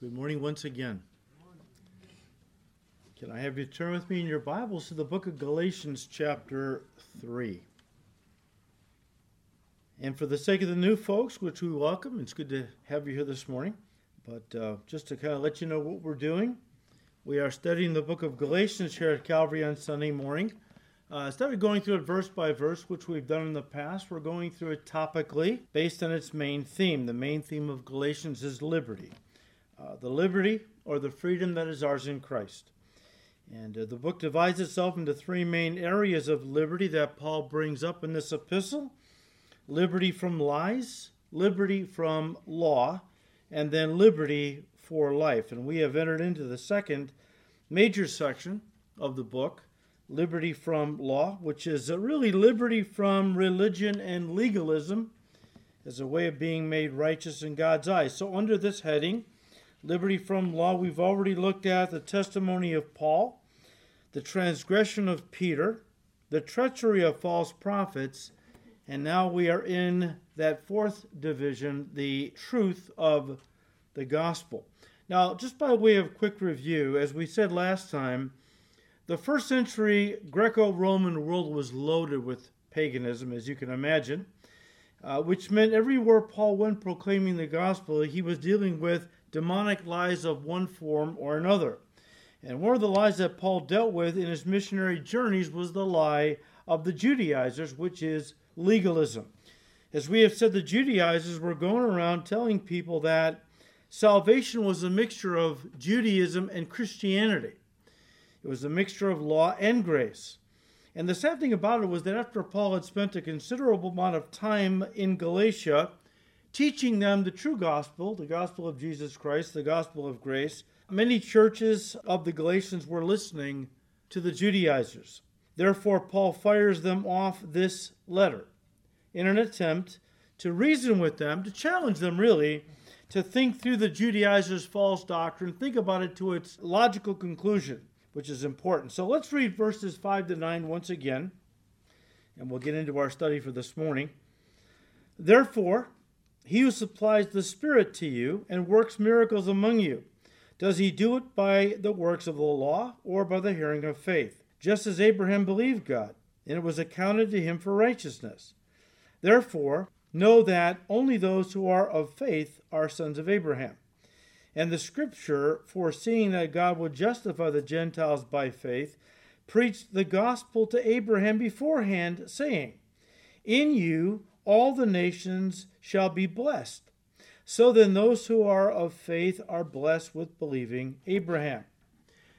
Good morning once again. Can I have you turn with me in your Bibles to the book of Galatians, chapter 3? And for the sake of the new folks, which we welcome, it's good to have you here this morning. But uh, just to kind of let you know what we're doing, we are studying the book of Galatians here at Calvary on Sunday morning. Uh, instead of going through it verse by verse, which we've done in the past, we're going through it topically based on its main theme. The main theme of Galatians is liberty uh, the liberty or the freedom that is ours in Christ. And uh, the book divides itself into three main areas of liberty that Paul brings up in this epistle liberty from lies, liberty from law, and then liberty for life. And we have entered into the second major section of the book liberty from law, which is uh, really liberty from religion and legalism as a way of being made righteous in God's eyes. So, under this heading, liberty from law, we've already looked at the testimony of Paul, the transgression of Peter, the treachery of false prophets, and now we are in that fourth division, the truth of the gospel. Now, just by way of quick review, as we said last time, the first century Greco Roman world was loaded with paganism, as you can imagine, uh, which meant everywhere Paul went proclaiming the gospel, he was dealing with demonic lies of one form or another. And one of the lies that Paul dealt with in his missionary journeys was the lie of the Judaizers, which is legalism. As we have said, the Judaizers were going around telling people that salvation was a mixture of Judaism and Christianity. It was a mixture of law and grace. And the sad thing about it was that after Paul had spent a considerable amount of time in Galatia teaching them the true gospel, the gospel of Jesus Christ, the gospel of grace, many churches of the Galatians were listening to the Judaizers. Therefore, Paul fires them off this letter in an attempt to reason with them, to challenge them really, to think through the Judaizers' false doctrine, think about it to its logical conclusion which is important. So let's read verses 5 to 9 once again, and we'll get into our study for this morning. Therefore, he who supplies the Spirit to you and works miracles among you, does he do it by the works of the law or by the hearing of faith? Just as Abraham believed God, and it was accounted to him for righteousness. Therefore, know that only those who are of faith are sons of Abraham. And the scripture, foreseeing that God would justify the Gentiles by faith, preached the gospel to Abraham beforehand, saying, In you all the nations shall be blessed. So then, those who are of faith are blessed with believing Abraham.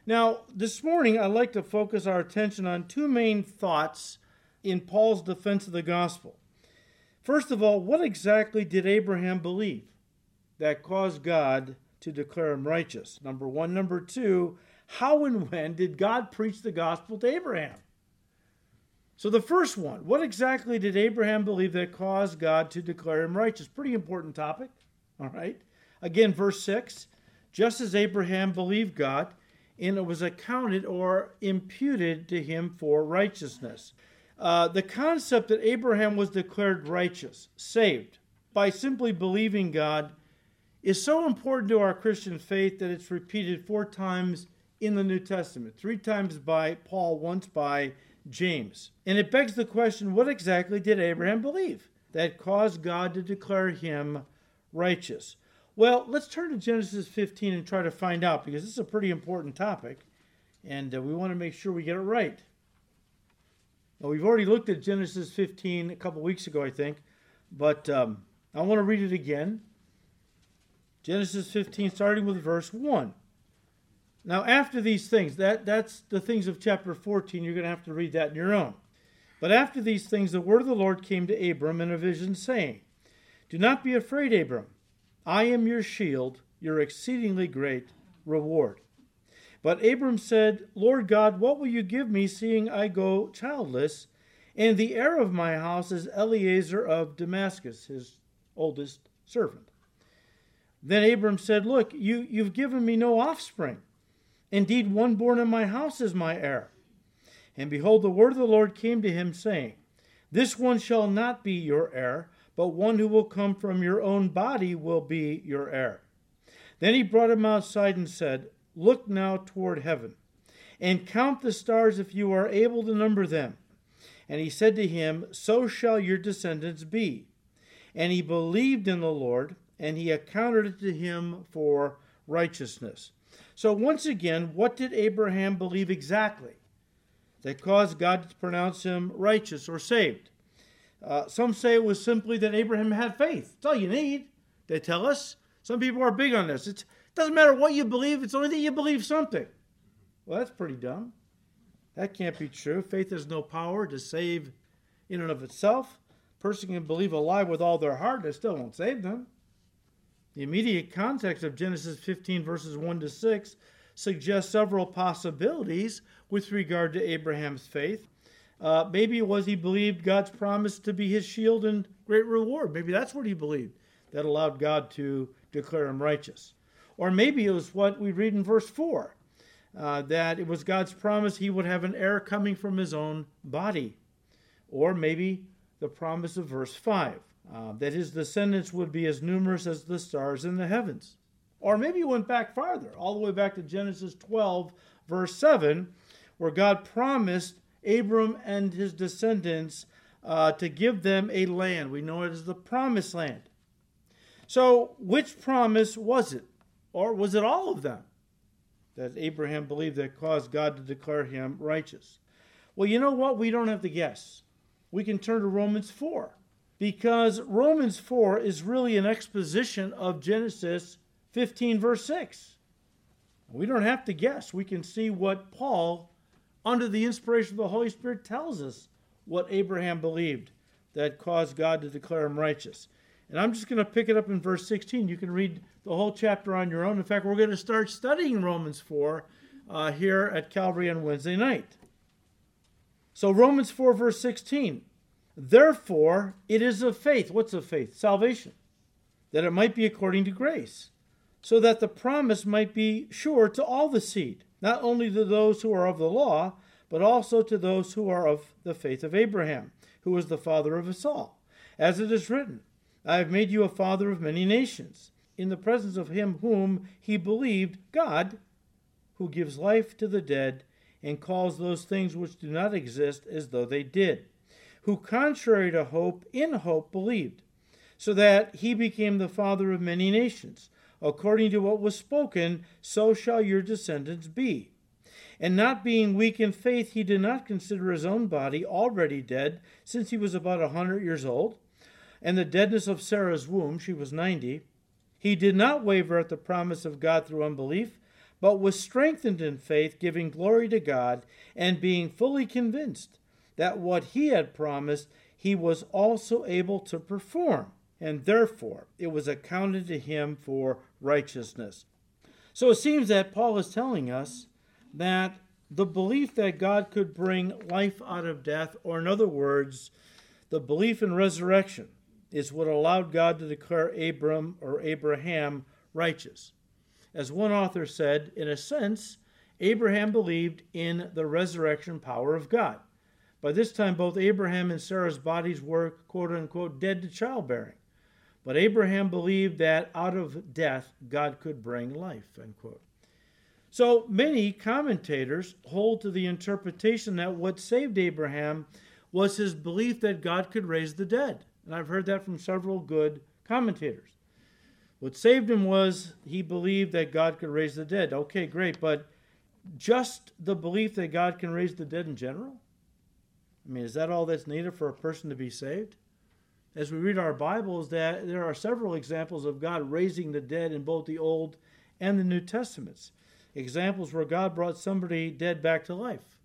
Now, this morning, I'd like to focus our attention on two main thoughts in Paul's defense of the gospel. First of all, what exactly did Abraham believe that caused God to declare him righteous. Number one. Number two, how and when did God preach the gospel to Abraham? So, the first one, what exactly did Abraham believe that caused God to declare him righteous? Pretty important topic. All right. Again, verse 6 just as Abraham believed God, and it was accounted or imputed to him for righteousness. Uh, the concept that Abraham was declared righteous, saved, by simply believing God is so important to our Christian faith that it's repeated four times in the New Testament three times by Paul, once by James. And it begs the question what exactly did Abraham believe that caused God to declare him righteous? Well, let's turn to Genesis 15 and try to find out because this is a pretty important topic and uh, we want to make sure we get it right. Now, we've already looked at Genesis 15 a couple weeks ago, I think, but um, I want to read it again Genesis 15, starting with verse 1. Now, after these things, that, that's the things of chapter 14. You're going to have to read that in your own. But after these things, the word of the Lord came to Abram in a vision, saying, Do not be afraid, Abram. I am your shield, your exceedingly great reward. But Abram said, Lord God, what will you give me, seeing I go childless? And the heir of my house is Eliezer of Damascus, his oldest servant. Then Abram said, Look, you, you've given me no offspring. Indeed, one born in my house is my heir. And behold, the word of the Lord came to him, saying, This one shall not be your heir, but one who will come from your own body will be your heir. Then he brought him outside and said, Look now toward heaven, and count the stars if you are able to number them. And he said to him, So shall your descendants be. And he believed in the Lord, and he accounted it to him for righteousness. So, once again, what did Abraham believe exactly that caused God to pronounce him righteous or saved? Uh, some say it was simply that Abraham had faith. That's all you need, they tell us. Some people are big on this. It doesn't matter what you believe, it's only that you believe something. Well, that's pretty dumb. That can't be true. Faith has no power to save in and of itself. A person can believe a lie with all their heart, that still won't save them. The immediate context of Genesis 15, verses 1 to 6, suggests several possibilities with regard to Abraham's faith. Uh, maybe it was he believed God's promise to be his shield and great reward. Maybe that's what he believed that allowed God to declare him righteous. Or maybe it was what we read in verse 4 uh, that it was God's promise he would have an heir coming from his own body. Or maybe the promise of verse 5 uh, that his descendants would be as numerous as the stars in the heavens. Or maybe he went back farther, all the way back to Genesis 12, verse 7, where God promised Abram and his descendants uh, to give them a land. We know it as the promised land. So, which promise was it? Or was it all of them that Abraham believed that caused God to declare him righteous? Well, you know what? We don't have to guess. We can turn to Romans 4 because Romans 4 is really an exposition of Genesis 15, verse 6. We don't have to guess. We can see what Paul, under the inspiration of the Holy Spirit, tells us what Abraham believed that caused God to declare him righteous. And I'm just going to pick it up in verse 16. You can read the whole chapter on your own. In fact, we're going to start studying Romans 4 uh, here at Calvary on Wednesday night. So, Romans 4, verse 16. Therefore, it is of faith. What's of faith? Salvation. That it might be according to grace, so that the promise might be sure to all the seed, not only to those who are of the law, but also to those who are of the faith of Abraham, who was the father of us all. As it is written, I have made you a father of many nations, in the presence of him whom he believed, God, who gives life to the dead and calls those things which do not exist as though they did, who, contrary to hope, in hope believed, so that he became the father of many nations. According to what was spoken, so shall your descendants be. And not being weak in faith, he did not consider his own body already dead, since he was about a hundred years old and the deadness of Sarah's womb, she was 90, he did not waver at the promise of God through unbelief, but was strengthened in faith, giving glory to God, and being fully convinced that what he had promised he was also able to perform, and therefore it was accounted to him for righteousness. So it seems that Paul is telling us that the belief that God could bring life out of death, or in other words, the belief in resurrection, is what allowed God to declare Abram or Abraham righteous. As one author said, in a sense, Abraham believed in the resurrection power of God. By this time, both Abraham and Sarah's bodies were, quote unquote, dead to childbearing. But Abraham believed that out of death, God could bring life, end quote. So many commentators hold to the interpretation that what saved Abraham was his belief that God could raise the dead. And I've heard that from several good commentators. What saved him was he believed that God could raise the dead. Okay, great, but just the belief that God can raise the dead in general? I mean, is that all that's needed for a person to be saved? As we read our Bibles, that there are several examples of God raising the dead in both the Old and the New Testaments. Examples where God brought somebody dead back to life.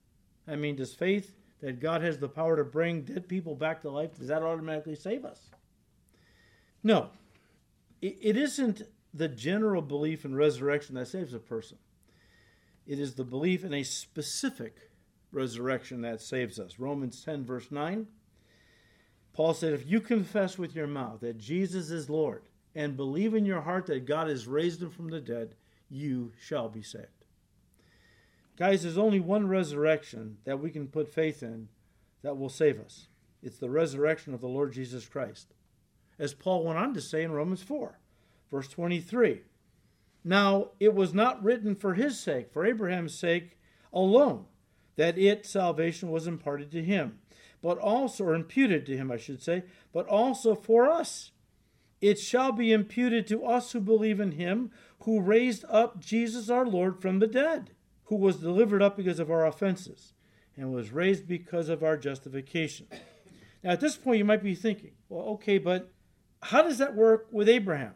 I mean, does faith that God has the power to bring dead people back to life, does that automatically save us? No. It isn't the general belief in resurrection that saves a person. It is the belief in a specific resurrection that saves us. Romans 10, verse 9. Paul said, If you confess with your mouth that Jesus is Lord and believe in your heart that God has raised him from the dead, you shall be saved. Guys, there's only one resurrection that we can put faith in that will save us. It's the resurrection of the Lord Jesus Christ. As Paul went on to say in Romans 4, verse 23 Now, it was not written for his sake, for Abraham's sake alone, that it, salvation, was imparted to him, but also, or imputed to him, I should say, but also for us. It shall be imputed to us who believe in him who raised up Jesus our Lord from the dead, who was delivered up because of our offenses, and was raised because of our justification. Now, at this point, you might be thinking, well, okay, but how does that work with Abraham?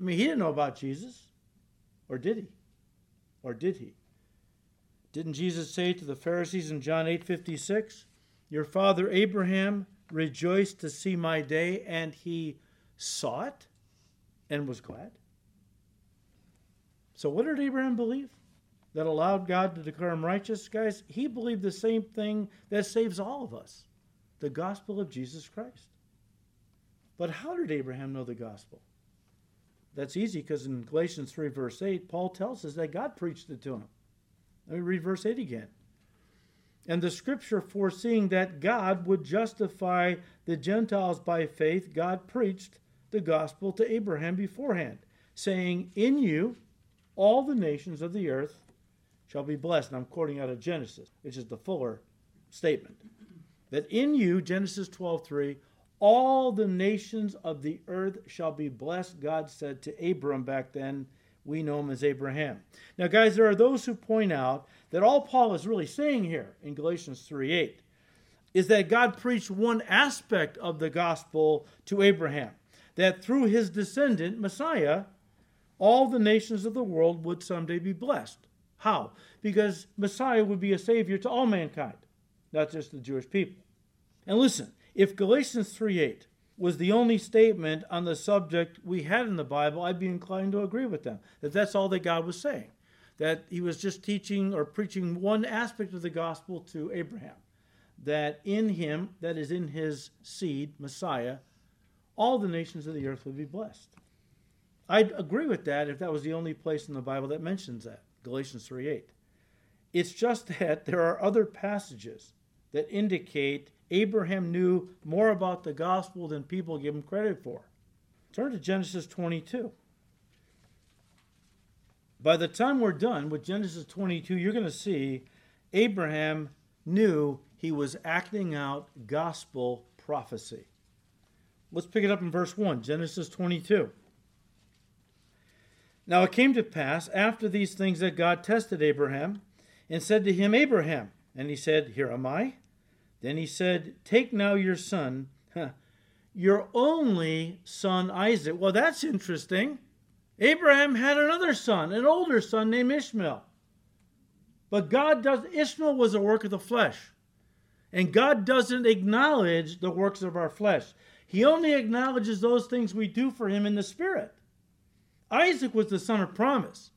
I mean, he didn't know about Jesus. Or did he? Or did he? Didn't Jesus say to the Pharisees in John 8 56, Your father Abraham rejoiced to see my day, and he saw it and was glad? So, what did Abraham believe that allowed God to declare him righteous? Guys, he believed the same thing that saves all of us the gospel of Jesus Christ. But how did Abraham know the gospel? That's easy because in Galatians 3, verse 8, Paul tells us that God preached it to him. Let me read verse 8 again. And the scripture foreseeing that God would justify the Gentiles by faith, God preached the gospel to Abraham beforehand, saying, In you all the nations of the earth shall be blessed. And I'm quoting out of Genesis, which is the fuller statement. That in you, Genesis 12, 3, all the nations of the earth shall be blessed, God said to Abram back then. We know him as Abraham. Now, guys, there are those who point out that all Paul is really saying here in Galatians 3 8 is that God preached one aspect of the gospel to Abraham, that through his descendant, Messiah, all the nations of the world would someday be blessed. How? Because Messiah would be a savior to all mankind, not just the Jewish people. And listen, if Galatians 3:8 was the only statement on the subject we had in the Bible, I'd be inclined to agree with them. That that's all that God was saying. That he was just teaching or preaching one aspect of the gospel to Abraham. That in him, that is in his seed, Messiah, all the nations of the earth would be blessed. I'd agree with that if that was the only place in the Bible that mentions that, Galatians 3:8. It's just that there are other passages that indicate Abraham knew more about the gospel than people give him credit for. Turn to Genesis 22. By the time we're done with Genesis 22, you're going to see Abraham knew he was acting out gospel prophecy. Let's pick it up in verse 1, Genesis 22. Now it came to pass after these things that God tested Abraham and said to him, Abraham. And he said, Here am I. Then he said, Take now your son, your only son Isaac. Well, that's interesting. Abraham had another son, an older son named Ishmael. But God does, Ishmael was a work of the flesh. And God doesn't acknowledge the works of our flesh. He only acknowledges those things we do for him in the spirit. Isaac was the son of promise.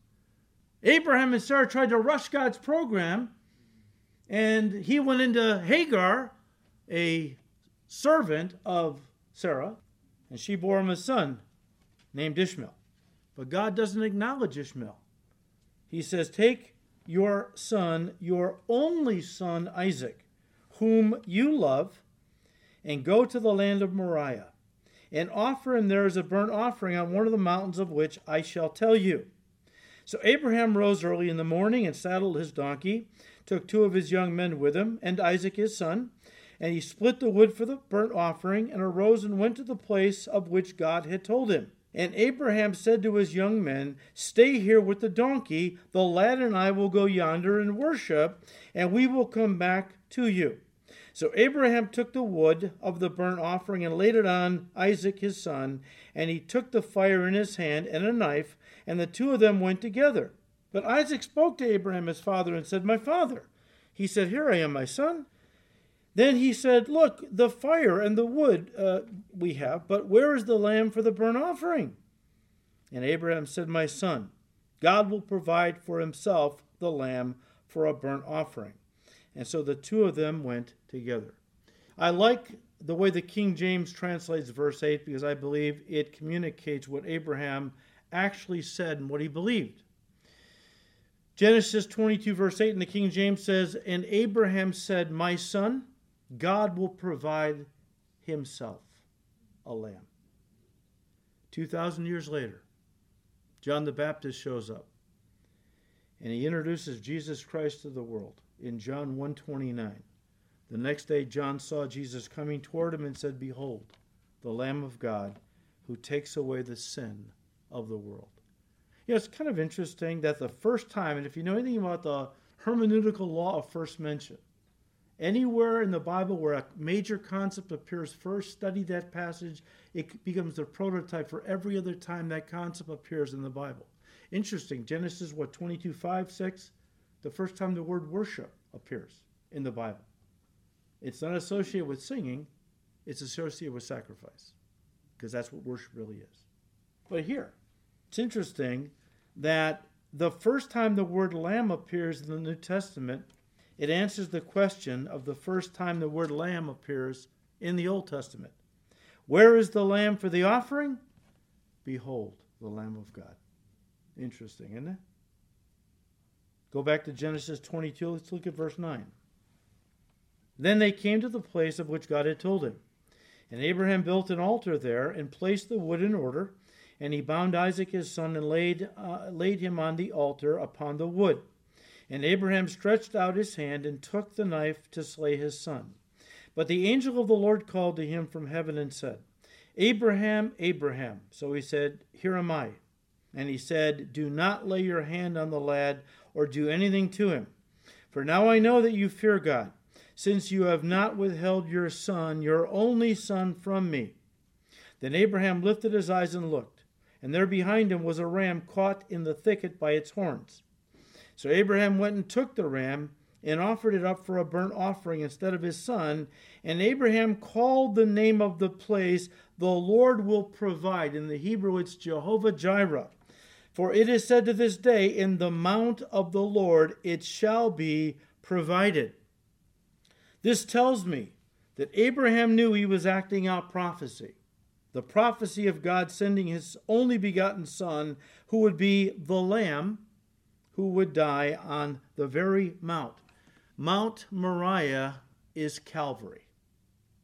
Abraham and Sarah tried to rush God's program and he went into Hagar, a servant of Sarah, and she bore him a son named Ishmael. But God doesn't acknowledge Ishmael. He says, Take your son, your only son Isaac, whom you love, and go to the land of Moriah, and offer him there as a burnt offering on one of the mountains of which I shall tell you. So Abraham rose early in the morning and saddled his donkey took two of his young men with him, and Isaac his son, and he split the wood for the burnt offering, and arose and went to the place of which God had told him. And Abraham said to his young men, Stay here with the donkey, the lad and I will go yonder and worship, and we will come back to you. So Abraham took the wood of the burnt offering and laid it on Isaac his son, and he took the fire in his hand and a knife, and the two of them went together. But Isaac spoke to Abraham his father and said, My father. He said, Here I am, my son. Then he said, Look, the fire and the wood uh, we have, but where is the lamb for the burnt offering? And Abraham said, My son, God will provide for himself the lamb for a burnt offering. And so the two of them went together. I like the way the King James translates verse 8 because I believe it communicates what Abraham actually said and what he believed. Genesis 22, verse 8 in the King James says, And Abraham said, My son, God will provide himself a lamb. 2,000 years later, John the Baptist shows up and he introduces Jesus Christ to the world in John 129. The next day John saw Jesus coming toward him and said, "Behold, the Lamb of God who takes away the sin of the world." You know, it's kind of interesting that the first time, and if you know anything about the hermeneutical law of first mention, anywhere in the Bible where a major concept appears first, study that passage. It becomes the prototype for every other time that concept appears in the Bible. Interesting. Genesis, what, 22, 5, 6? The first time the word worship appears in the Bible. It's not associated with singing, it's associated with sacrifice, because that's what worship really is. But here, it's interesting that the first time the word lamb appears in the New Testament, it answers the question of the first time the word lamb appears in the Old Testament. Where is the lamb for the offering? Behold, the Lamb of God. Interesting, isn't it? Go back to Genesis 22. Let's look at verse 9. Then they came to the place of which God had told him. And Abraham built an altar there and placed the wood in order. And he bound Isaac his son and laid, uh, laid him on the altar upon the wood. And Abraham stretched out his hand and took the knife to slay his son. But the angel of the Lord called to him from heaven and said, Abraham, Abraham. So he said, Here am I. And he said, Do not lay your hand on the lad or do anything to him. For now I know that you fear God, since you have not withheld your son, your only son, from me. Then Abraham lifted his eyes and looked, and there behind him was a ram caught in the thicket by its horns. So Abraham went and took the ram and offered it up for a burnt offering instead of his son. And Abraham called the name of the place, The Lord will provide. In the Hebrew, it's Jehovah Jireh. For it is said to this day, In the mount of the Lord it shall be provided. This tells me that Abraham knew he was acting out prophecy. The prophecy of God sending his only begotten Son, who would be the Lamb who would die on the very mount. Mount Moriah is Calvary.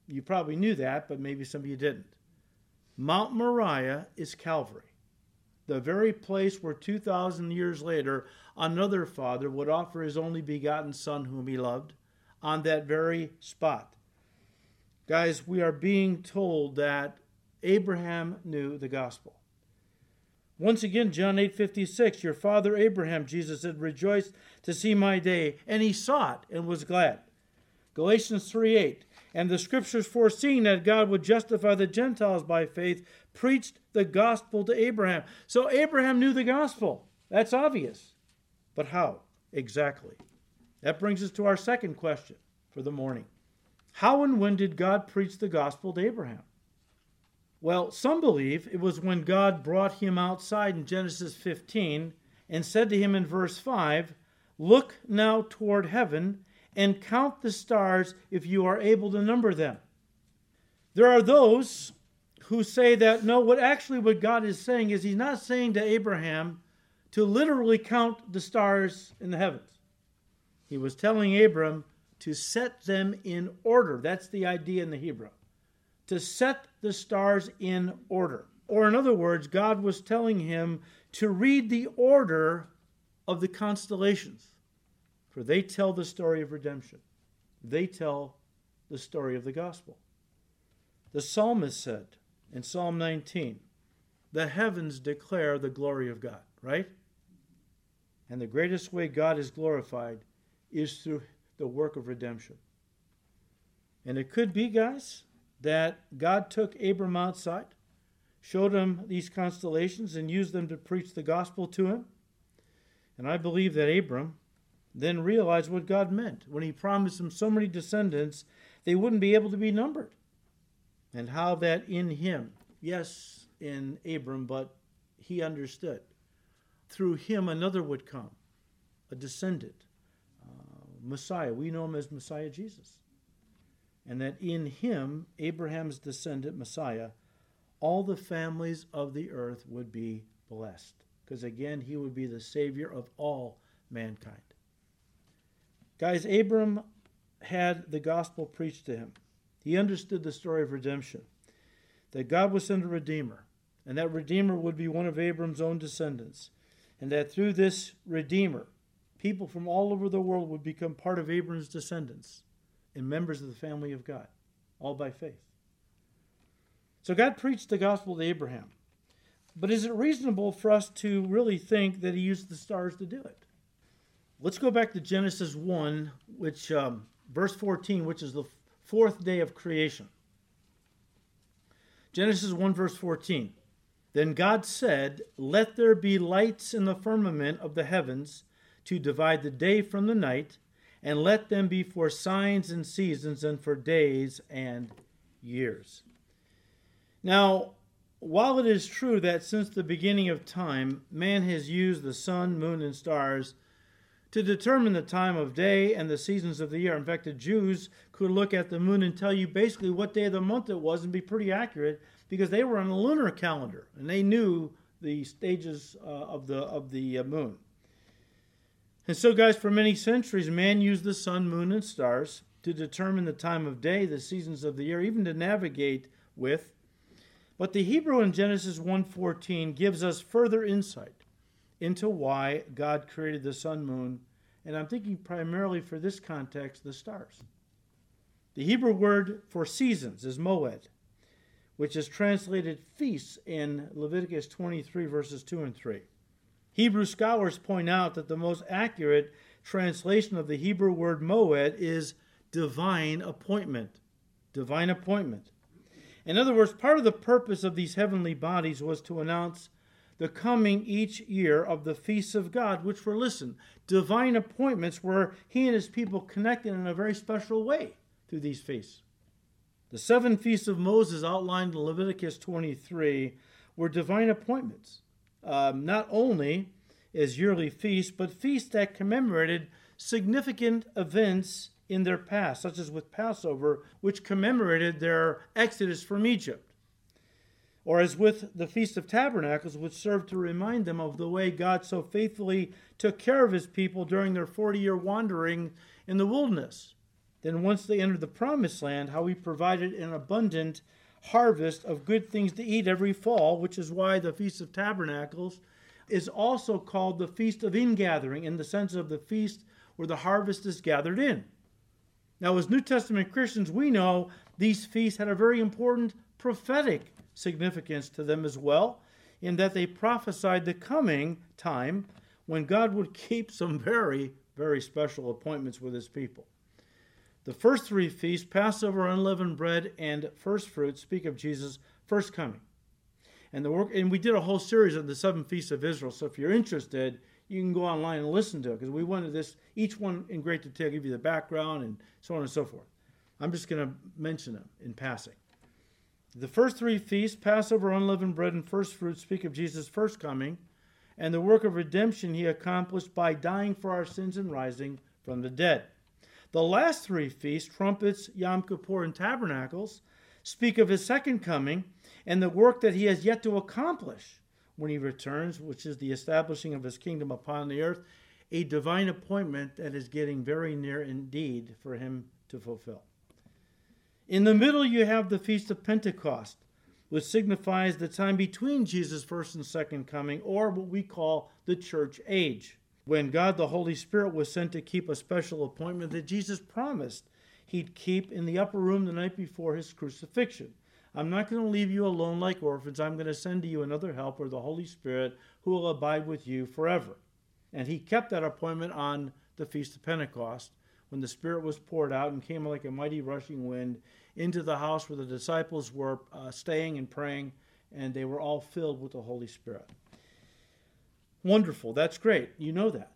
You probably knew that, but maybe some of you didn't. Mount Moriah is Calvary the very place where 2,000 years later another father would offer his only begotten son whom he loved, on that very spot. Guys, we are being told that Abraham knew the gospel. Once again, John 8:56, your father Abraham, Jesus said, rejoiced to see my day, and he saw it and was glad. Galatians 3 8, and the scriptures foreseeing that God would justify the Gentiles by faith preached the gospel to Abraham. So Abraham knew the gospel. That's obvious. But how exactly? That brings us to our second question for the morning. How and when did God preach the gospel to Abraham? Well, some believe it was when God brought him outside in Genesis 15 and said to him in verse 5 Look now toward heaven and count the stars if you are able to number them. There are those who say that no, what actually what God is saying is He's not saying to Abraham to literally count the stars in the heavens. He was telling Abram to set them in order. That's the idea in the Hebrew. To set the stars in order. Or, in other words, God was telling him to read the order of the constellations, for they tell the story of redemption. They tell the story of the gospel. The psalmist said, in Psalm 19. The heavens declare the glory of God, right? And the greatest way God is glorified is through the work of redemption. And it could be, guys, that God took Abram outside, showed him these constellations, and used them to preach the gospel to him. And I believe that Abram then realized what God meant when he promised him so many descendants, they wouldn't be able to be numbered and how that in him, yes, in Abram, but he understood, through him another would come, a descendant, uh, Messiah. We know him as Messiah Jesus. And that in him, Abraham's descendant, Messiah, all the families of the earth would be blessed. Because again, he would be the Savior of all mankind. Guys, Abram had the gospel preached to him. He understood the story of redemption that God would send a Redeemer and that Redeemer would be one of Abram's own descendants, and that through this Redeemer, people from all over the world would become part of Abram's descendants and members of the family of God, all by faith. So God preached the gospel to Abraham. But is it reasonable for us to really think that he used the stars to do it? Let's go back to Genesis 1, which um, verse 14, which is the fourth day of creation. Genesis 1, verse 14. Then God said, Let there be lights in the firmament of the heavens to divide the day from the night, and let them be for signs and seasons and for days and years. Now, while it is true that since the beginning of time, man has used the sun, moon, and stars to determine the time of day and the seasons of the year. In fact, the Jews could look at the moon and tell you basically what day of the month it was and be pretty accurate because they were on a lunar calendar and they knew the stages uh, of the of the uh, moon. And so, guys, for many centuries, man used the sun, moon, and stars to determine the time of day, the seasons of the year, even to navigate with but the Hebrew in Genesis 1:14 gives us further insight into why God created the sun, moon, and I'm thinking primarily for this context, the stars. The Hebrew word for seasons is moed, which is translated feasts in Leviticus 23 verses 2 and 3. Hebrew scholars point out that the most accurate translation of the Hebrew word moed is divine appointment. Divine appointment. In other words, part of the purpose of these heavenly bodies was to announce the coming each year of the feasts of God, which were, listen, divine appointments where he and his people connected in a very special way through these feasts. The seven feasts of Moses outlined in Leviticus 23 were divine appointments, um, not only as yearly feasts, but feasts that commemorated significant events in their past, such as with Passover, which commemorated their exodus from Egypt, or as with the Feast of Tabernacles, which served to remind them of the way God so faithfully took care of his people during their 40 year wandering in the wilderness. Then, once they entered the promised land, how he provided an abundant harvest of good things to eat every fall, which is why the Feast of Tabernacles is also called the Feast of Ingathering in the sense of the feast where the harvest is gathered in. Now, as New Testament Christians, we know these feasts had a very important prophetic significance to them as well, in that they prophesied the coming time when God would keep some very, very special appointments with his people. The first three feasts, Passover, unleavened bread, and first fruits, speak of Jesus' first coming. And the work and we did a whole series on the seven feasts of Israel. So if you're interested, you can go online and listen to it because we wanted this each one in great detail, give you the background and so on and so forth. I'm just going to mention them in passing. The first three feasts, Passover, unleavened bread, and first fruits, speak of Jesus' first coming and the work of redemption he accomplished by dying for our sins and rising from the dead. The last three feasts, trumpets, Yom Kippur, and tabernacles, speak of his second coming and the work that he has yet to accomplish when he returns, which is the establishing of his kingdom upon the earth, a divine appointment that is getting very near indeed for him to fulfill. In the middle, you have the Feast of Pentecost, which signifies the time between Jesus' first and second coming, or what we call the church age, when God the Holy Spirit was sent to keep a special appointment that Jesus promised he'd keep in the upper room the night before his crucifixion. I'm not going to leave you alone like orphans. I'm going to send to you another helper, the Holy Spirit, who will abide with you forever. And he kept that appointment on the Feast of Pentecost when the Spirit was poured out and came like a mighty rushing wind into the house where the disciples were uh, staying and praying, and they were all filled with the Holy Spirit. Wonderful. That's great. You know that.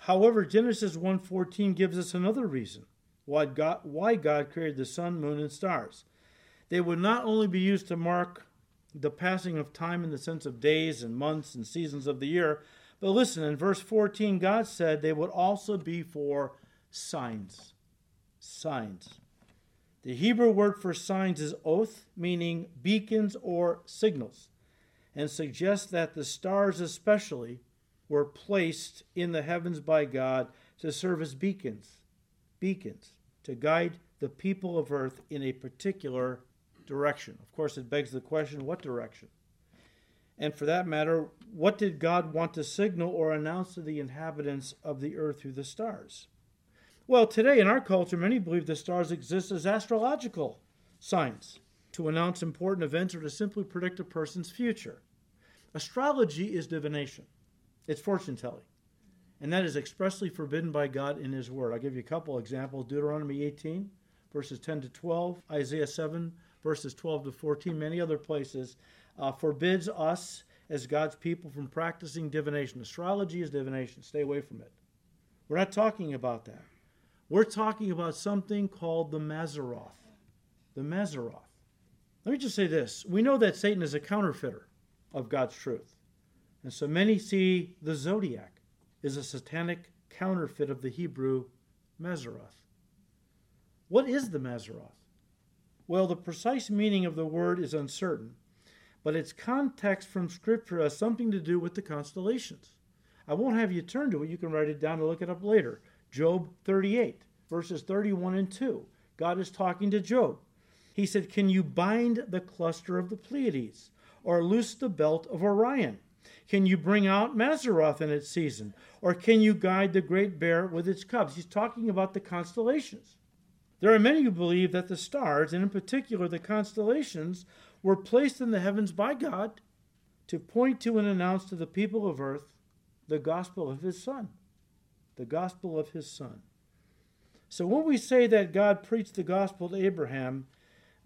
However, Genesis 1:14 gives us another reason why God, why God created the sun, moon, and stars. They would not only be used to mark the passing of time in the sense of days and months and seasons of the year, but listen, in verse 14, God said they would also be for signs. Signs. The Hebrew word for signs is oth, meaning beacons or signals, and suggests that the stars, especially, were placed in the heavens by God to serve as beacons, beacons, to guide the people of earth in a particular direction. Of course, it begs the question what direction? And for that matter, what did God want to signal or announce to the inhabitants of the earth through the stars? Well, today in our culture, many believe the stars exist as astrological signs to announce important events or to simply predict a person's future. Astrology is divination, it's fortune telling. And that is expressly forbidden by God in His Word. I'll give you a couple examples Deuteronomy 18, verses 10 to 12, Isaiah 7, verses 12 to 14, many other places, uh, forbids us as God's people from practicing divination. Astrology is divination. Stay away from it. We're not talking about that. We're talking about something called the Mazzaroth. The Mazzaroth. Let me just say this. We know that Satan is a counterfeiter of God's truth. And so many see the zodiac is a satanic counterfeit of the Hebrew Mazzaroth. What is the Mazzaroth? Well, the precise meaning of the word is uncertain, but its context from Scripture has something to do with the constellations. I won't have you turn to it. You can write it down and look it up later. Job 38, verses 31 and 2. God is talking to Job. He said, Can you bind the cluster of the Pleiades or loose the belt of Orion? Can you bring out Mazzaroth in its season? Or can you guide the great bear with its cubs? He's talking about the constellations. There are many who believe that the stars, and in particular the constellations, were placed in the heavens by God to point to and announce to the people of earth the gospel of his Son. The gospel of his Son. So when we say that God preached the gospel to Abraham,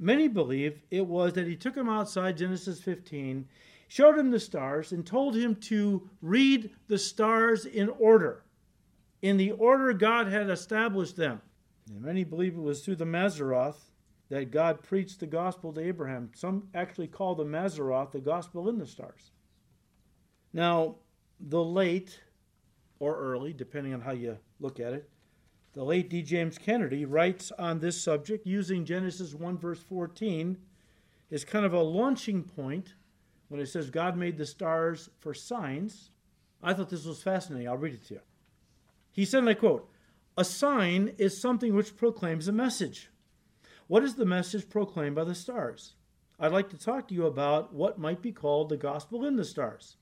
many believe it was that he took him outside Genesis 15, showed him the stars, and told him to read the stars in order, in the order God had established them. And many believe it was through the Mazzaroth that God preached the gospel to Abraham. Some actually call the Mazzaroth the gospel in the stars. Now, the late or early, depending on how you look at it, the late D. James Kennedy writes on this subject using Genesis 1, verse 14, is kind of a launching point when it says God made the stars for signs. I thought this was fascinating. I'll read it to you. He said, and I quote, a sign is something which proclaims a message. What is the message proclaimed by the stars? I'd like to talk to you about what might be called the gospel in the stars.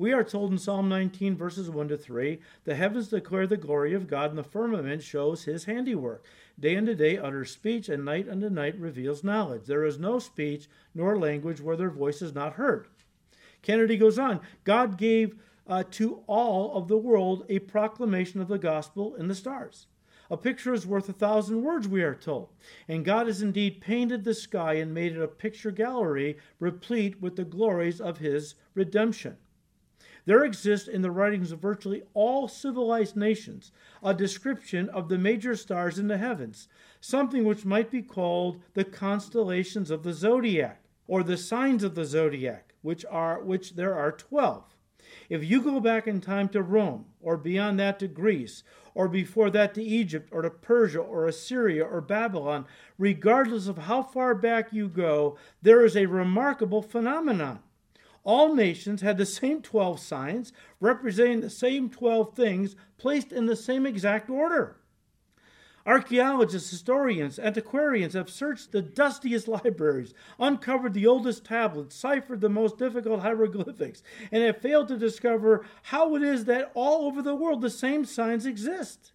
We are told in Psalm 19, verses 1 to 3 the heavens declare the glory of God, and the firmament shows his handiwork. Day unto day utters speech, and night unto night reveals knowledge. There is no speech nor language where their voice is not heard. Kennedy goes on God gave uh, to all of the world a proclamation of the gospel in the stars. A picture is worth a thousand words, we are told. And God has indeed painted the sky and made it a picture gallery replete with the glories of his redemption. There exists in the writings of virtually all civilized nations a description of the major stars in the heavens, something which might be called the constellations of the zodiac, or the signs of the zodiac, which are which there are 12. If you go back in time to Rome, or beyond that to Greece, or before that to Egypt, or to Persia, or Assyria, or Babylon, regardless of how far back you go, there is a remarkable phenomenon. All nations had the same 12 signs, representing the same 12 things, placed in the same exact order. Archaeologists, historians, antiquarians have searched the dustiest libraries, uncovered the oldest tablets, ciphered the most difficult hieroglyphics, and have failed to discover how it is that all over the world the same signs exist.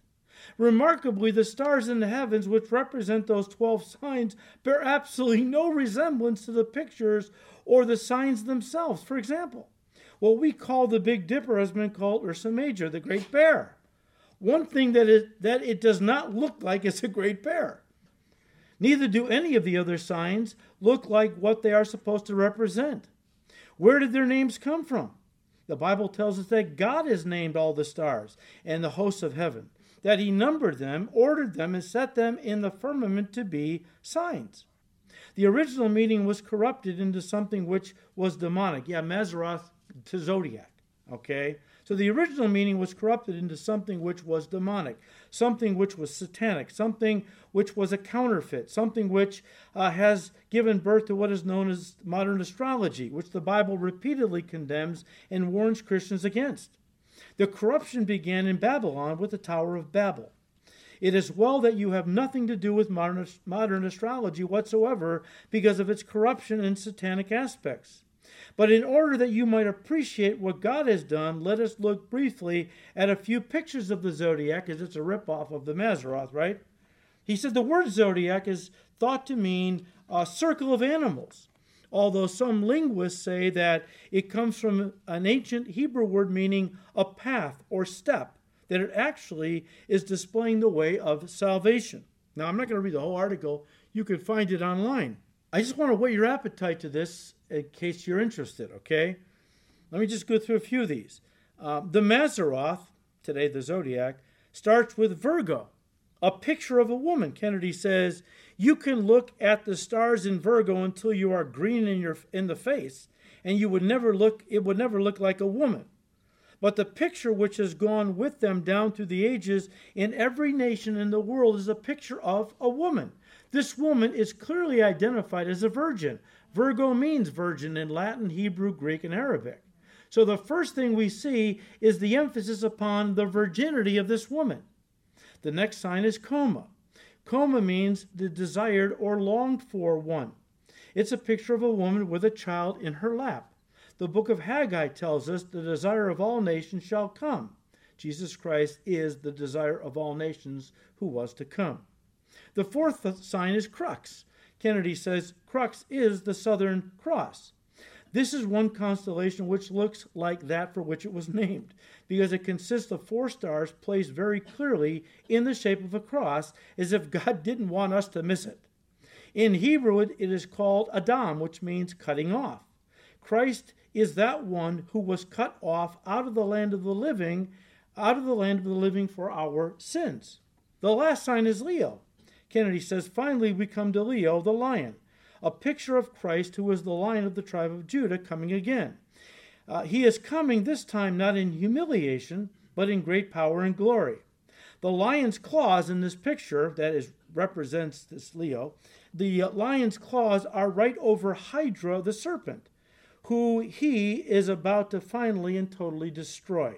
Remarkably, the stars in the heavens, which represent those 12 signs, bear absolutely no resemblance to the pictures or the signs themselves. For example, what we call the Big Dipper has been called Ursa Major, the Great Bear. One thing that it, that it does not look like is a great bear. Neither do any of the other signs look like what they are supposed to represent. Where did their names come from? The Bible tells us that God has named all the stars and the hosts of heaven, that He numbered them, ordered them, and set them in the firmament to be signs. The original meaning was corrupted into something which was demonic. Yeah, Mazzaroth to Zodiac. Okay? So the original meaning was corrupted into something which was demonic, something which was satanic, something which was a counterfeit, something which uh, has given birth to what is known as modern astrology, which the Bible repeatedly condemns and warns Christians against. The corruption began in Babylon with the Tower of Babel. It is well that you have nothing to do with modern, modern astrology whatsoever because of its corruption and satanic aspects. But in order that you might appreciate what God has done, let us look briefly at a few pictures of the zodiac, as it's a ripoff of the Mazzaroth, right? He said the word zodiac is thought to mean a circle of animals, although some linguists say that it comes from an ancient Hebrew word meaning a path or step, that it actually is displaying the way of salvation. Now, I'm not going to read the whole article, you can find it online. I just want to whet your appetite to this in case you're interested, okay? Let me just go through a few of these. Uh, the Mazzaroth, today the zodiac, starts with Virgo, a picture of a woman. Kennedy says, You can look at the stars in Virgo until you are green in, your, in the face, and you would never look, it would never look like a woman. But the picture which has gone with them down through the ages in every nation in the world is a picture of a woman. This woman is clearly identified as a virgin, Virgo means virgin in Latin, Hebrew, Greek, and Arabic. So the first thing we see is the emphasis upon the virginity of this woman. The next sign is coma. Coma means the desired or longed for one. It's a picture of a woman with a child in her lap. The book of Haggai tells us the desire of all nations shall come. Jesus Christ is the desire of all nations who was to come. The fourth sign is crux. Kennedy says Crux is the Southern Cross. This is one constellation which looks like that for which it was named, because it consists of four stars placed very clearly in the shape of a cross, as if God didn't want us to miss it. In Hebrew, it is called Adam, which means cutting off. Christ is that one who was cut off out of the land of the living, out of the land of the living for our sins. The last sign is Leo. Kennedy says, finally, we come to Leo, the lion, a picture of Christ who is the lion of the tribe of Judah coming again. Uh, he is coming this time not in humiliation, but in great power and glory. The lion's claws in this picture, that is represents this Leo, the lion's claws are right over Hydra, the serpent, who he is about to finally and totally destroy.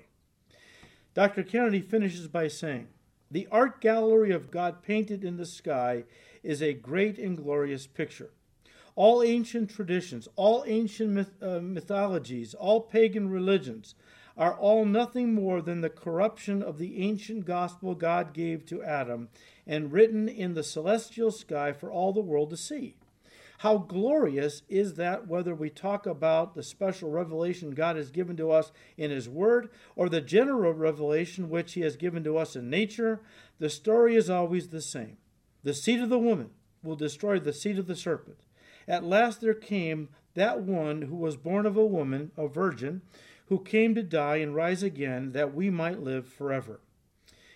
Dr. Kennedy finishes by saying, the art gallery of God painted in the sky is a great and glorious picture. All ancient traditions, all ancient myth, uh, mythologies, all pagan religions are all nothing more than the corruption of the ancient gospel God gave to Adam and written in the celestial sky for all the world to see. How glorious is that whether we talk about the special revelation God has given to us in His Word or the general revelation which He has given to us in nature, the story is always the same. The seed of the woman will destroy the seed of the serpent. At last there came that one who was born of a woman, a virgin, who came to die and rise again that we might live forever.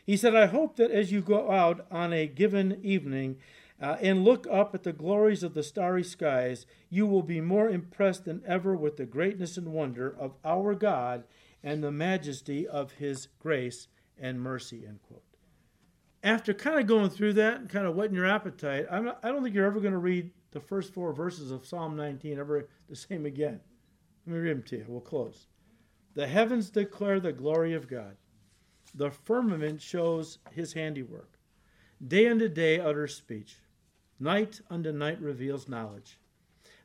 He said, I hope that as you go out on a given evening, uh, and look up at the glories of the starry skies, you will be more impressed than ever with the greatness and wonder of our God and the majesty of his grace and mercy. End quote. After kind of going through that and kind of whetting your appetite, I'm not, I don't think you're ever going to read the first four verses of Psalm 19 ever the same again. Let me read them to you. We'll close. The heavens declare the glory of God. The firmament shows his handiwork. Day unto day utters speech. Night unto night reveals knowledge.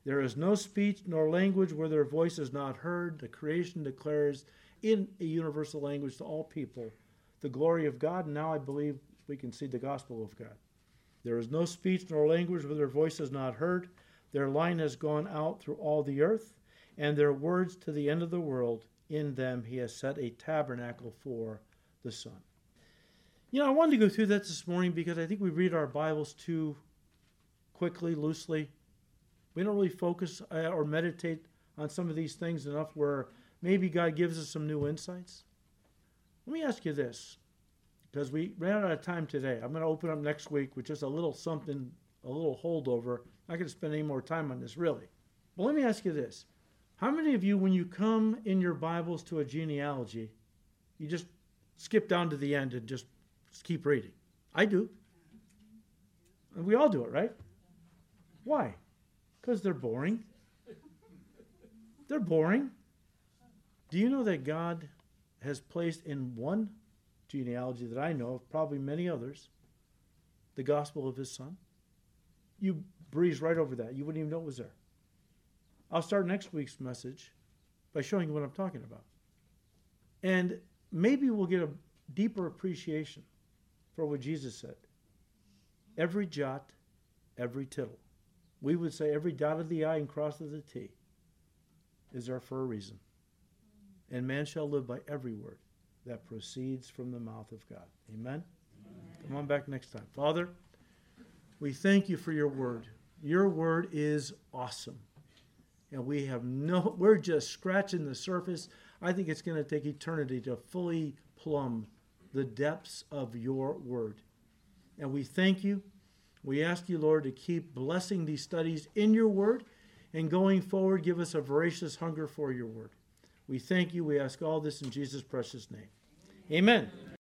There is no speech nor language where their voice is not heard. The creation declares in a universal language to all people the glory of God, and now I believe we can see the gospel of God. There is no speech nor language where their voice is not heard. Their line has gone out through all the earth, and their words to the end of the world. In them he has set a tabernacle for the sun. You know, I wanted to go through that this morning because I think we read our Bibles too quickly, loosely. We don't really focus uh, or meditate on some of these things enough where maybe God gives us some new insights. Let me ask you this, because we ran out of time today. I'm going to open up next week with just a little something, a little holdover. I'm not going to spend any more time on this, really. But let me ask you this. How many of you, when you come in your Bibles to a genealogy, you just skip down to the end and just keep reading? I do. And we all do it, right? Why? Because they're boring. They're boring. Do you know that God has placed in one genealogy that I know of, probably many others, the gospel of his son? You breeze right over that. You wouldn't even know it was there. I'll start next week's message by showing you what I'm talking about. And maybe we'll get a deeper appreciation for what Jesus said. Every jot, every tittle. We would say every dot of the I and cross of the T is there for a reason. And man shall live by every word that proceeds from the mouth of God. Amen? Amen? Come on back next time. Father, we thank you for your word. Your word is awesome. And we have no, we're just scratching the surface. I think it's going to take eternity to fully plumb the depths of your word. And we thank you. We ask you, Lord, to keep blessing these studies in your word and going forward, give us a voracious hunger for your word. We thank you. We ask all this in Jesus' precious name. Amen.